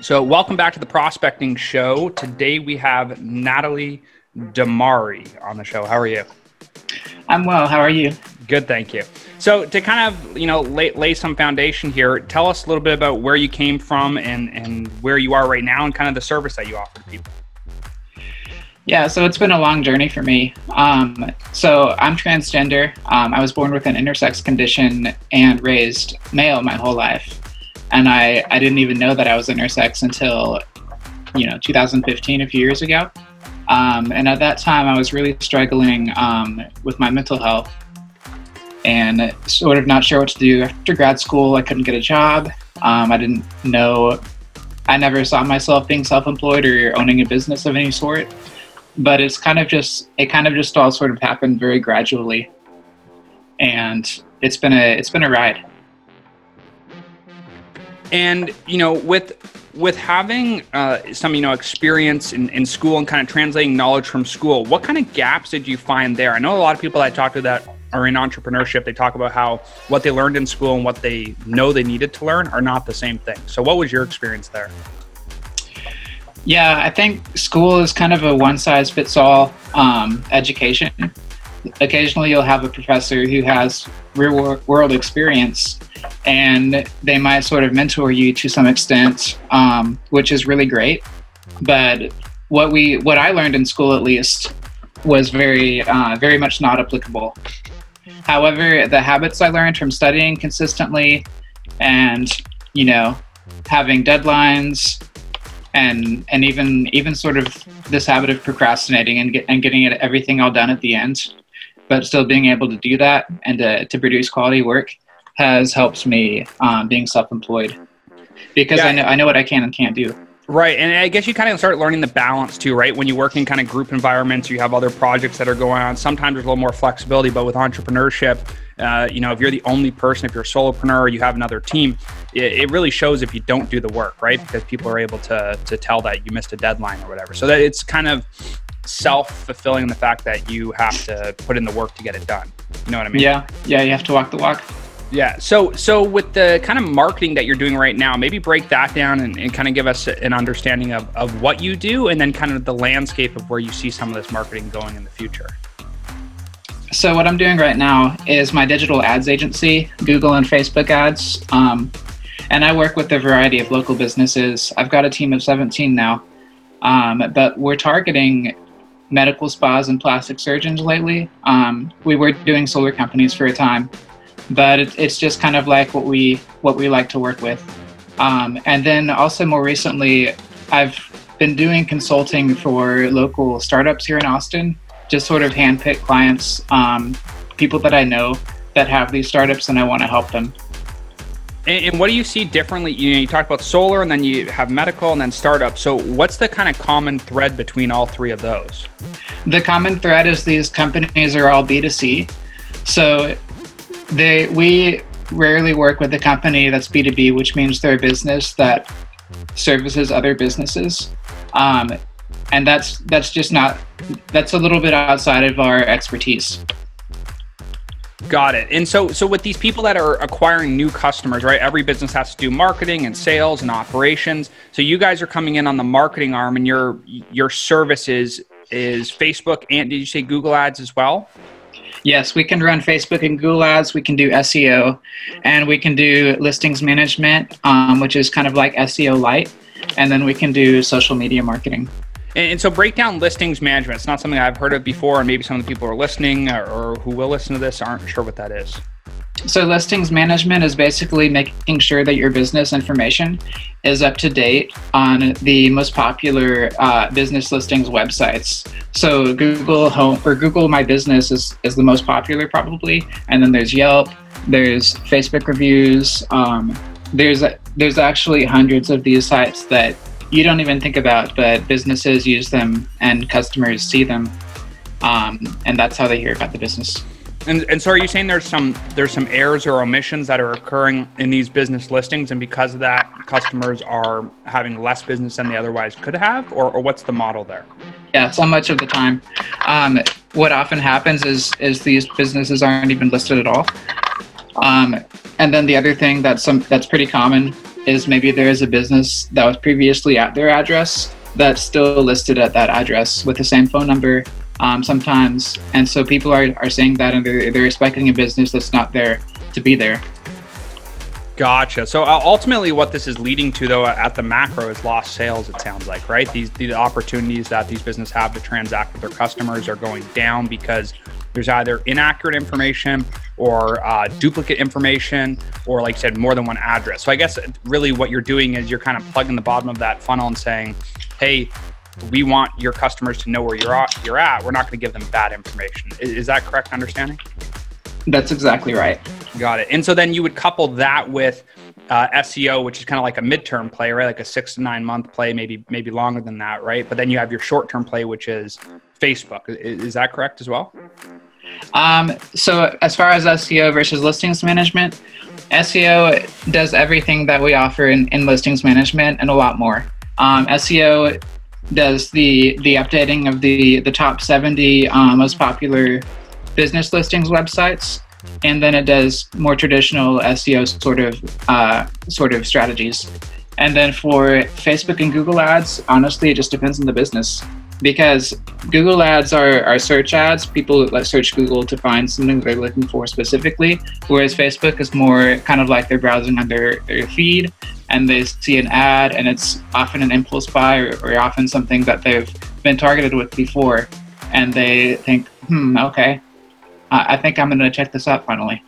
So, welcome back to the Prospecting Show. Today we have Natalie Demmary on the show. How are you? I'm well. How are you? Good, thank you. So, to kind of you know lay, lay some foundation here, tell us a little bit about where you came from and and where you are right now, and kind of the service that you offer to people. Yeah, so it's been a long journey for me. Um, so I'm transgender. Um, I was born with an intersex condition and raised male my whole life and I I didn't even know that I was intersex until you know 2015, a few years ago. Um, and at that time, I was really struggling um, with my mental health and sort of not sure what to do after grad school. I couldn't get a job. Um, I didn't know. I never saw myself being self-employed or owning a business of any sort. But it's kind of just it kind of just all sort of happened very gradually, and it's been a it's been a ride. And you know, with with having uh, some you know experience in, in school and kind of translating knowledge from school, what kind of gaps did you find there? I know a lot of people I talk to that are in entrepreneurship. They talk about how what they learned in school and what they know they needed to learn are not the same thing. So, what was your experience there? Yeah, I think school is kind of a one size fits all um, education. Occasionally, you'll have a professor who has real world experience and they might sort of mentor you to some extent, um, which is really great. But what we, what I learned in school at least, was very, uh, very much not applicable. However, the habits I learned from studying consistently, and you know, having deadlines, and and even even sort of this habit of procrastinating and get, and getting it, everything all done at the end, but still being able to do that and to, to produce quality work has helped me um, being self-employed because yeah. I know I know what I can and can't do. Right, and I guess you kind of start learning the balance too, right? When you work in kind of group environments, you have other projects that are going on. Sometimes there's a little more flexibility, but with entrepreneurship, uh, you know, if you're the only person, if you're a solopreneur, you have another team, it, it, really shows if you don't do the work, right? Because people are able to to tell that you missed a deadline or whatever. So that it's kind of self fulfilling the fact that you have to put in the work to get it done. You know what I mean? Yeah, yeah, you have to walk the walk. Yeah. So so with the kind of marketing that you're doing right now, maybe break that down and, and, kind of give us an understanding of, of what you do and then kind of the landscape of where you see some of this marketing going in the future. So what I'm doing right now is my digital ads agency, Google and Facebook ads. Um, and I work with a variety of local businesses. I've got a team of 17 now. Um, but we're targeting medical spas and plastic surgeons lately. Um, we were doing solar companies for a time but it, it's just kind of like what we what we like to work with. Um, and then also more recently, I've been doing consulting for local startups here in Austin, just sort of handpick clients, um, people that I know that have these startups, and I want to help them. And, what do you see differently? You know, you talked about solar, and then you have medical, and then startup. So, what's the kind of common thread between all three of those? The common thread is these companies are all B two C. So they we rarely work with a company that's B2B, which means they're a business that services other businesses. Um, and that's that's just not that's a little bit outside of our expertise. Got it. And so so with these people that are acquiring new customers, right? Every business has to do marketing and sales and operations. So you guys are coming in on the marketing arm and your your services is Facebook and did you say Google Ads as well? Yes, we can run Facebook and Google ads. We can do SEO, and we can do listings management, um, which is kind of like SEO light, and then we can do social media marketing. And, so, break down listings management. It's not something I've heard of before, and maybe some of the people who are listening or, or who will listen to this aren't sure what that is. So, listings management is basically making sure that your business information is up to date on the most popular uh, business listings websites. So, Google Home or Google My Business is, is the most popular, probably. And then there's Yelp, there's Facebook reviews. Um, there's there's actually hundreds of these sites that you don't even think about, but businesses use them and customers see them, um, and that's how they hear about the business. And, and so are you saying there's some there's some errors or omissions that are occurring in these business listings, and because of that, customers are having less business than they otherwise could have, or, or what's the model there? Yeah, so much of the time, um, what often happens is is these businesses aren't even listed at all. Um, and then the other thing that's some that's pretty common is maybe there is a business that was previously at their address that's still listed at that address with the same phone number um, sometimes. And so people are, are saying that and they're, they're expecting a business that's not there to be there. Gotcha. So uh, ultimately, what this is leading to, though, at the macro, is lost sales. It sounds like, right? These the opportunities that these businesses have to transact with their customers are going down because there's either inaccurate information or uh, duplicate information, or like I said, more than one address. So I guess really what you're doing is you're kind of plugging the bottom of that funnel and saying, "Hey, we want your customers to know where you're at. You're at. We're not going to give them bad information." Is, is that correct understanding? That's exactly right. Got it. And so then you would couple that with uh, SEO, which is kind of like a midterm play, right? Like a six to nine month play, maybe maybe longer than that, right? But then you have your short term play, which is Facebook. Is, is that correct as well? Um, so as far as SEO versus listings management, SEO does everything that we offer in, in listings management and a lot more. Um, SEO does the the updating of the the top 70 um, most popular business listings websites, and then it does more traditional SEO sort of uh, sort of strategies. And then for Facebook and Google ads, honestly, it just depends on the business because Google ads are, are search ads. People like search Google to find something they're looking for specifically, whereas Facebook is more kind of like they're browsing on their, their feed and they see an ad and it's often an impulse buy or, or often something that they've been targeted with before and they think, hmm, okay, I think I'm going to check this out finally.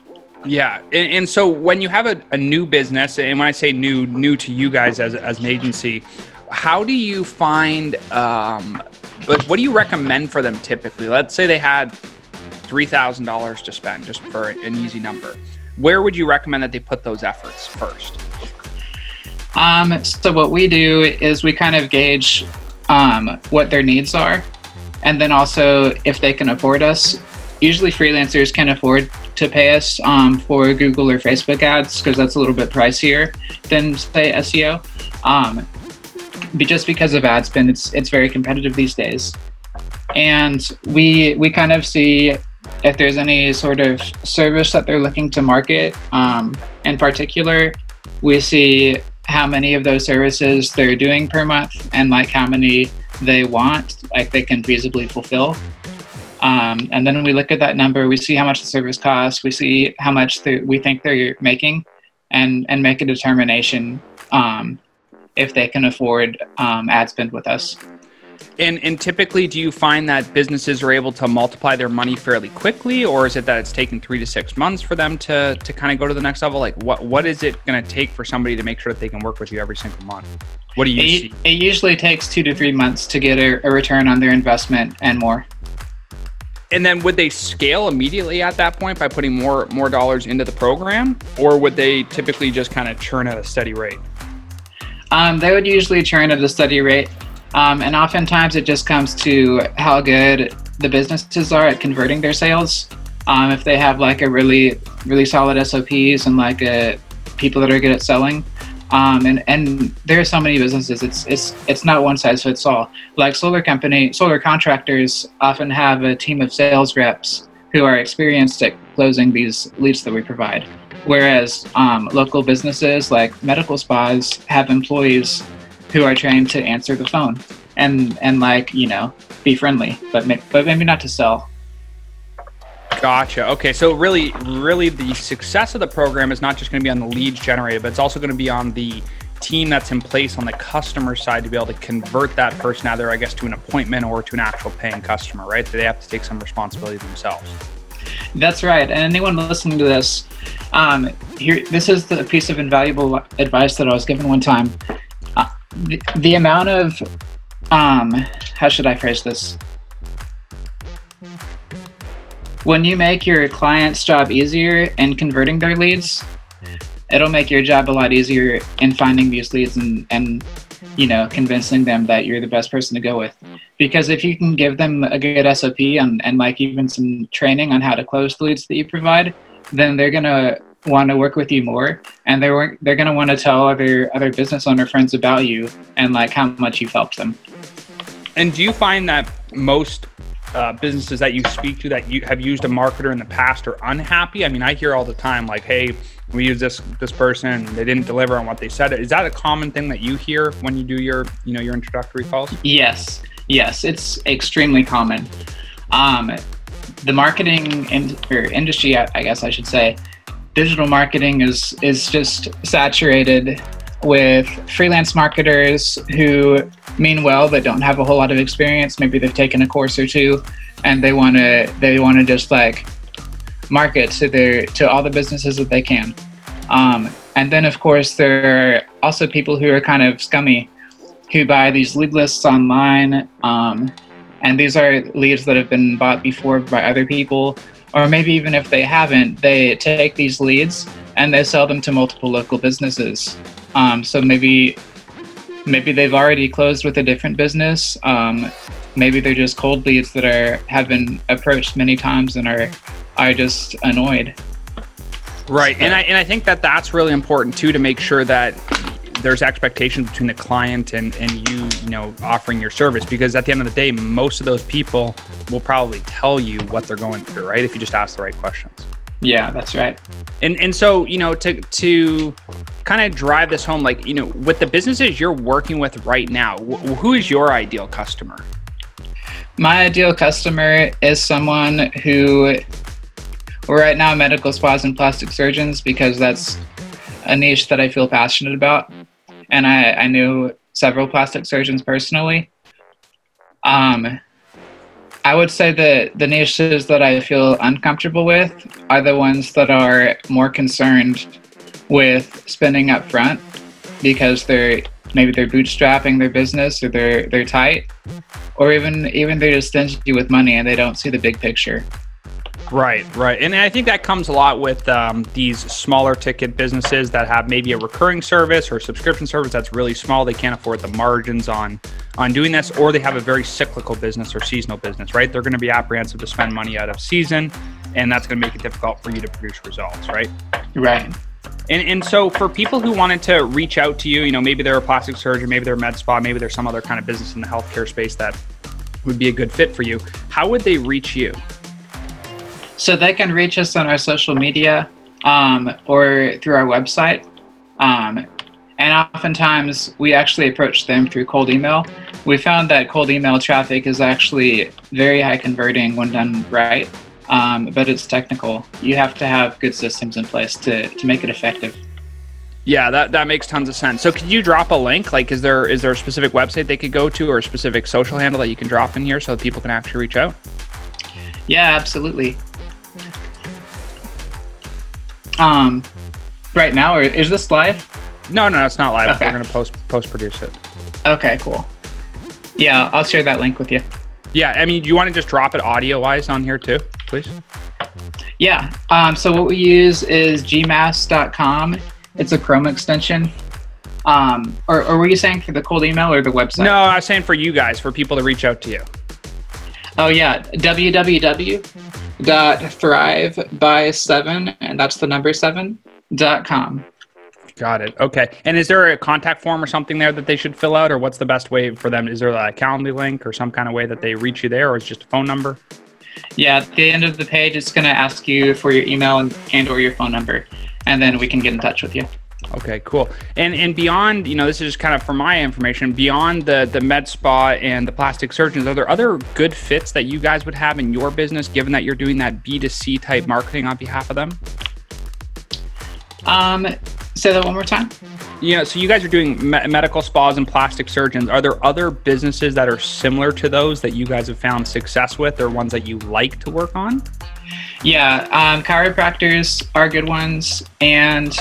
Yeah, and, and, so when you have a, a new business, and when I say new, new to you guys as, as an agency, how do you find um, what do you recommend for them typically? Let's say they had $3000 to spend just for an easy number. Where would you recommend that they put those efforts first um, so what we do is we kind of gauge um, what their needs are and then also if they can afford us usually freelancers can afford to pay us um, for google or facebook ads because that's a little bit pricier than say seo um, just because of ad spend, it's it's very competitive these days, and we we kind of see if there's any sort of service that they're looking to market. Um, in particular, we see how many of those services they're doing per month and like how many they want, like they can feasibly fulfill. Um, and then when we look at that number, we see how much the service costs, we see how much we think they're making, and and make a determination um, if they can afford um, ad spend with us. And, and typically, do you find that businesses are able to multiply their money fairly quickly, or is it that it's taking three to six months for them to, to kind of go to the next level? Like, what what is it going to take for somebody to make sure that they can work with you every single month? What do you it, see? It usually takes two to three months to get a, a return on their investment and more. And then would they scale immediately at that point by putting more more dollars into the program, or would they typically just kind of churn at a steady rate? Um, they would usually churn at a steady rate. Um, and oftentimes it just comes to how good the businesses are at converting their sales. Um, if they have like a really, really solid SOPs and like a, people that are good at selling. Um, and, and there are so many businesses, it's, it's, it's not one size fits all. Like solar company, solar contractors often have a team of sales reps who are experienced at closing these leads that we provide. Whereas um, local businesses like medical spas have employees who are trained to answer the phone and and like you know be friendly, but but maybe not to sell. Gotcha. Okay, so really, really, the success of the program is not just going to be on the leads generated, but it's also going to be on the team that's in place on the customer side to be able to convert that person either, I guess, to an appointment or to an actual paying customer, right? They have to take some responsibility themselves. That's right. And anyone listening to this, um, here, this is the piece of invaluable advice that I was given one time. The, the amount of, um, how should I phrase this? When you make your client's job easier in converting their leads, it'll make your job a lot easier in finding these leads and, and you know, convincing them that you're the best person to go with. Because if you can give them a good SOP and, and like even some training on how to close the leads that you provide, then they're gonna want to work with you more and they're they're gonna want to tell other other business owner friends about you and like how much you've helped them. And do you find that most uh, businesses that you speak to that you have used a marketer in the past are unhappy? I mean, I hear all the time like, "Hey, we use this this person, they didn't deliver on what they said." Is that a common thing that you hear when you do your you know your introductory calls? Yes, yes, it's extremely common. Um, the marketing in, or industry, I guess I should say, digital marketing is is just saturated with freelance marketers who mean well but don't have a whole lot of experience. Maybe they've taken a course or two, and they want to they want to just like market to their to all the businesses that they can. Um, and then of course there are also people who are kind of scummy, who buy these lead lists online. Um, and these are leads that have been bought before by other people or maybe even if they haven't they take these leads and they sell them to multiple local businesses. Um, so maybe maybe they've already closed with a different business. Um, maybe they're just cold leads that are have been approached many times and are are just annoyed. Right and i and i think that that's really important too to make sure that there's expectation between the client and, and you, you know, offering your service because at the end of the day, most of those people will probably tell you what they're going through, right? If you just ask the right questions. Yeah, that's right. And and so, you know, to to kind of drive this home, like, you know, with the businesses you're working with right now, wh- who is your ideal customer? My ideal customer is someone who, well, right now, medical spas and plastic surgeons, because that's a niche that I feel passionate about and I, I knew several plastic surgeons personally. Um, I would say that the niches that I feel uncomfortable with are the ones that are more concerned with spending up front because they're maybe they're bootstrapping their business or they're they're tight or even even they're just stingy with money and they don't see the big picture. Right, right. And I think that comes a lot with um, these smaller ticket businesses that have maybe a recurring service or subscription service that's really small. They can't afford the margins on on doing this, or they have a very cyclical business or seasonal business, right? They're going to be apprehensive to spend money out of season, and that's going to make it difficult for you to produce results, right? Right. And, and so for people who wanted to reach out to you, you know, maybe they're a plastic surgeon, maybe they're a med spa, maybe there's some other kind of business in the healthcare space that would be a good fit for you. How would they reach you? So they can reach us on our social media um, or through our website. Um, and oftentimes we actually approach them through cold email. We found that cold email traffic is actually very high converting when done right, um, but it's technical. You have to have good systems in place to, to make it effective. Yeah, that, that makes tons of sense. So could you drop a link? Like is there is there a specific website they could go to or a specific social handle that you can drop in here so that people can actually reach out? Yeah, absolutely. Um, right now, or is this live? No, no, it's not live. Okay. We're gonna post post produce it. Okay, cool. Yeah, I'll share that link with you. Yeah, I mean, do you want to just drop it audio wise on here too, please? Yeah. Um, so what we use is gmass.com. It's a Chrome extension. Um, or, or were you saying for the cold email or the website? No, I was saying for you guys, for people to reach out to you. Oh yeah, www dot thrive by seven, and that's the number seven dot com. Got it. Okay. And is there a contact form or something there that they should fill out, or what's the best way for them? Is there a calendar link or some kind of way that they reach you there, or is just a phone number? Yeah, at the end of the page, it's going to ask you for your email and, and or your phone number, and then we can get in touch with you. Okay, cool. And and beyond, you know, this is just kind of for my information. Beyond the the med spa and the plastic surgeons, are there other good fits that you guys would have in your business, given that you're doing that B 2 C type marketing on behalf of them? Um, say that one more time. Yeah, know, so you guys are doing me- medical spas and plastic surgeons. Are there other businesses that are similar to those that you guys have found success with, or ones that you like to work on? Yeah, um, chiropractors are good ones, and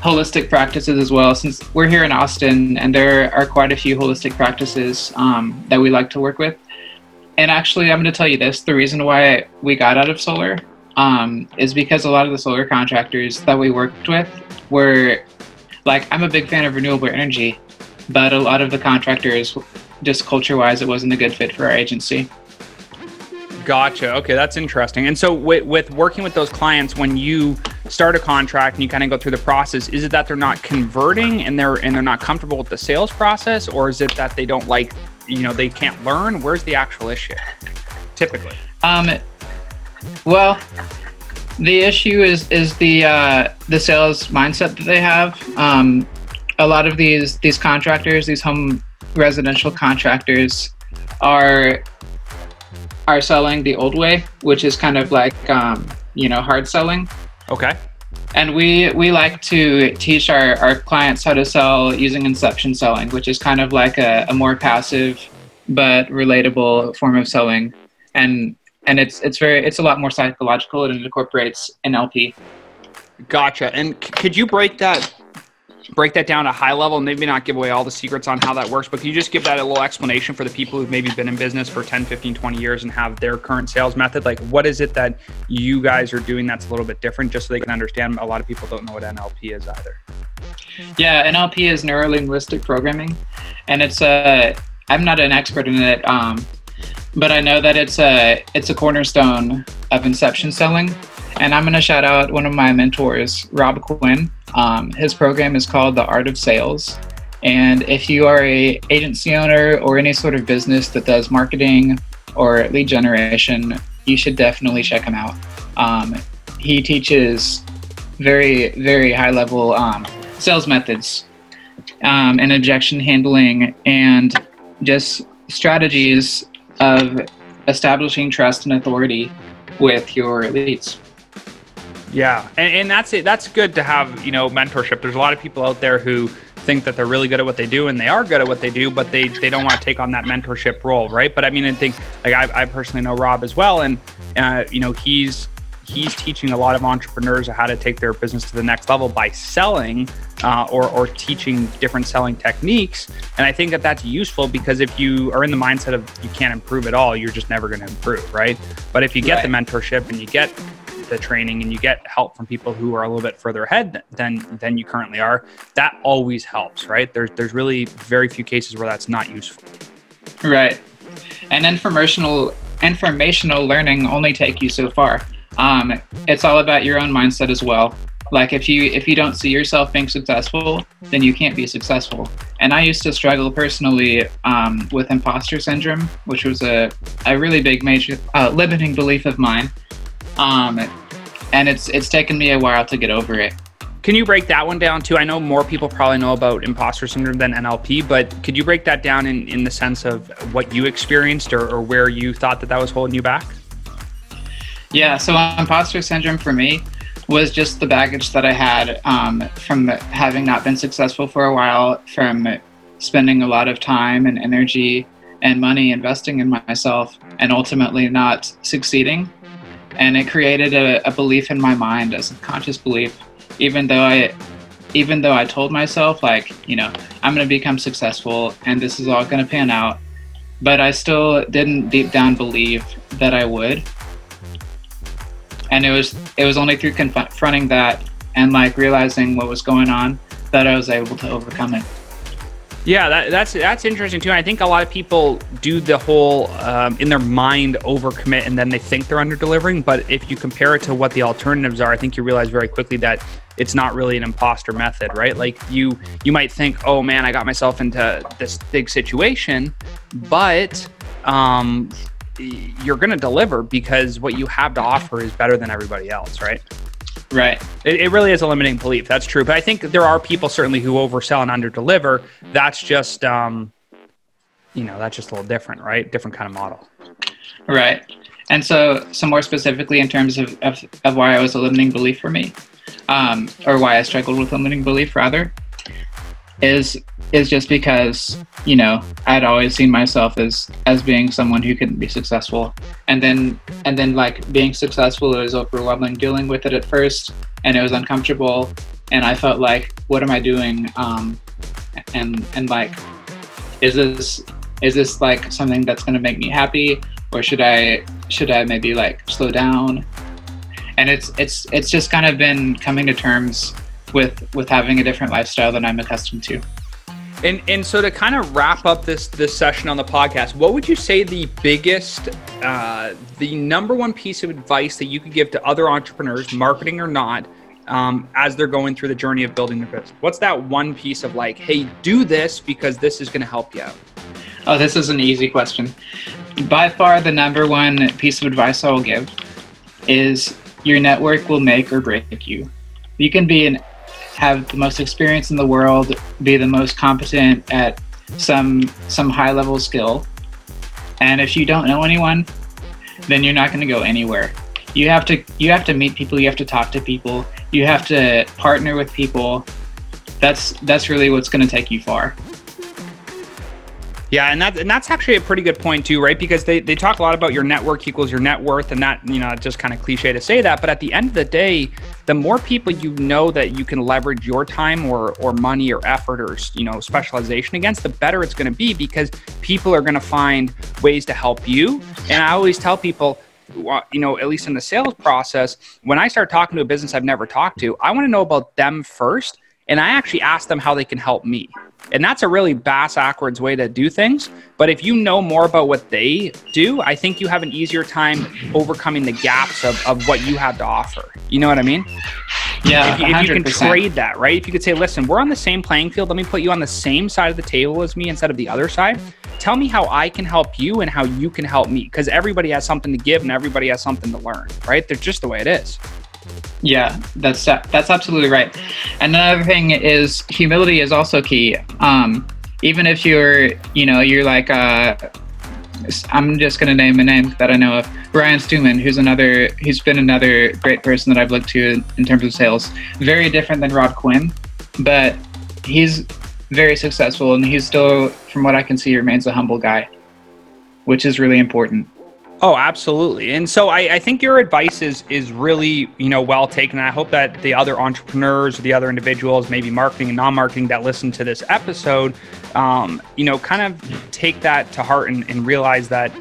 holistic practices as well. Since we're here in Austin, and there are quite a few holistic practices um, that we like to work with. And actually, I'm going to tell you this: the reason why we got out of solar um, is because a lot of the solar contractors that we worked with were like, I'm a big fan of renewable energy, but a lot of the contractors, just culture-wise, it wasn't a good fit for our agency. Gotcha. Okay, that's interesting. And so, with, with working with those clients, when you start a contract and you kind of go through the process, is it that they're not converting and they're and they're not comfortable with the sales process, or is it that they don't like you know they can't learn? Where's the actual issue? Typically. Um, well, the issue is is the uh, the sales mindset that they have. Um, a lot of these these contractors, these home residential contractors, are are selling the old way, which is kind of like um, you know hard selling. Okay. And we we like to teach our, our clients how to sell using inception selling, which is kind of like a, a more passive but relatable form of selling. And and it's it's very it's a lot more psychological and it incorporates NLP. Gotcha. And c- could you break that break that down at a high level and maybe not give away all the secrets on how that works but can you just give that a little explanation for the people who've maybe been in business for 10 15 20 years and have their current sales method? Like what is it that you guys are doing that's a little bit different just so they can understand? A lot of people don't know what nlp is either. Yeah nlp is neuro-linguistic programming and it's a i'm not an expert in it um, but i know that it's a it's a cornerstone of inception selling and i'm going to shout out one of my mentors rob quinn um, his program is called The Art of Sales. And if you are a agency owner or any sort of business that does marketing or lead generation, you should definitely check him out. Um, he teaches very, very high level um, sales methods um, and objection handling and just strategies of establishing trust and authority with your leads. Yeah, and, and that's it. That's good to have, you know, mentorship. There's a lot of people out there who think that they're really good at what they do and they are good at what they do, but they, they don't want to take on that mentorship role, right? But I mean, I think like I, I personally know Rob as well, and uh, you know he's he's teaching a lot of entrepreneurs how to take their business to the next level by selling uh, or, or teaching different selling techniques. And I think that that's useful because if you are in the mindset of you can't improve at all, you're just never going to improve, right? But if you get right. the mentorship and you get the training and you get help from people who are a little bit further ahead than than you currently are, that always helps, right? There's there's really very few cases where that's not useful. Right. And informational informational learning only take you so far. Um, it's all about your own mindset as well. Like if you if you don't see yourself being successful, then you can't be successful. And I used to struggle personally um, with imposter syndrome, which was a, a really big major uh, limiting belief of mine. Um, and it's it's taken me a while to get over it. Can you break that one down too? I know more people probably know about imposter syndrome than NLP, but could you break that down in, in the sense of what you experienced or, or where you thought that that was holding you back? Yeah, so imposter syndrome for me was just the baggage that I had um, from having not been successful for a while, from spending a lot of time and energy and money investing in myself, and ultimately not succeeding and it created a, a belief in my mind, a subconscious belief, even though I even though I told myself like, you know, I'm going to become successful and this is all going to pan out, but I still didn't deep down believe that I would. And it was it was only through confronting that and like realizing what was going on that I was able to overcome it. Yeah, that, that's that's interesting too. I think a lot of people do the whole um, in their mind overcommit and then they think they're under delivering. But if you compare it to what the alternatives are, I think you realize very quickly that it's not really an imposter method, right? Like you you might think, oh man, I got myself into this big situation, but um, you're going to deliver because what you have to offer is better than everybody else, right? Right. It, it, really is a limiting belief. That's true. But I think there are people certainly who oversell and underdeliver. That's just, um, you know, that's just a little different, right? Different kind of model. Right. And so, so more specifically, in terms of, of, of why I was a limiting belief for me, um, or why I struggled with limiting belief, rather, is is just because you know I'd always seen myself as as being someone who couldn't be successful, and then and then like being successful it was overwhelming. Dealing with it at first, and it was uncomfortable, and I felt like, what am I doing? Um, and and like, is this is this like something that's going to make me happy, or should I should I maybe like slow down? And it's it's it's just kind of been coming to terms with with having a different lifestyle than I'm accustomed to. And and so to kind of wrap up this this session on the podcast, what would you say the biggest, uh, the number one piece of advice that you could give to other entrepreneurs, marketing or not, um, as they're going through the journey of building their business? What's that one piece of like, hey, do this because this is going to help you out? Oh, this is an easy question. By far, the number one piece of advice I will give is your network will make or break you. You can be an have the most experience in the world, be the most competent at some some high level skill, and if you don't know anyone, then you're not going to go anywhere. You have to you have to meet people, you have to talk to people, you have to partner with people. That's that's really what's going to take you far. Yeah, and that and that's actually a pretty good point too, right? Because they, they talk a lot about your network equals your net worth, and that you know just kind of cliche to say that, but at the end of the day, the more people you know that you can leverage your time or or money or effort or you know specialization against, the better it's going to be because people are going to find ways to help you. And I always tell people you know, at least in the sales process, when I start talking to a business I've never talked to, I want to know about them first. And I actually ask them how they can help me. And that's a really bass backwards way to do things. But if you know more about what they do, I think you have an easier time overcoming the gaps of, of what you have to offer. You know what I mean? Yeah. If you, if you can trade that, right? If you could say, listen, we're on the same playing field. Let me put you on the same side of the table as me instead of the other side. Tell me how I can help you and how you can help me. Because everybody has something to give and everybody has something to learn, right? They're just the way it is. Yeah, that's that's absolutely right. Another thing is humility is also key. Um, even if you're, you know, you're like, uh, I'm just gonna name a name that I know of, Ryan Stewman, who's another, who's been another great person that I've looked to in terms of sales. Very different than Rob Quinn, but he's very successful, and he's still, from what I can see, remains a humble guy, which is really important. Oh, absolutely. And so I, I, think your advice is is really you know well taken. I hope that the other entrepreneurs, the other individuals, maybe marketing and non-marketing that listen to this episode, um, you know, kind of take that to heart and, and realize that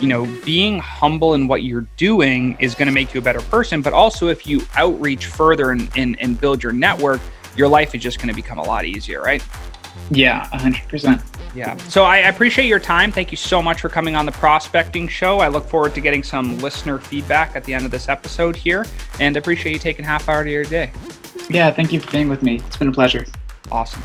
you know being humble in what you're doing is going to make you a better person. But also, if you outreach further and, and, and build your network, your life is just going to become a lot easier, right? Yeah, hundred percent. Yeah. So I appreciate your time. Thank you so much for coming on the prospecting show. I look forward to getting some listener feedback at the end of this episode here and appreciate you taking half hour of your day. Yeah, thank you for being with me. It's been a pleasure. Awesome.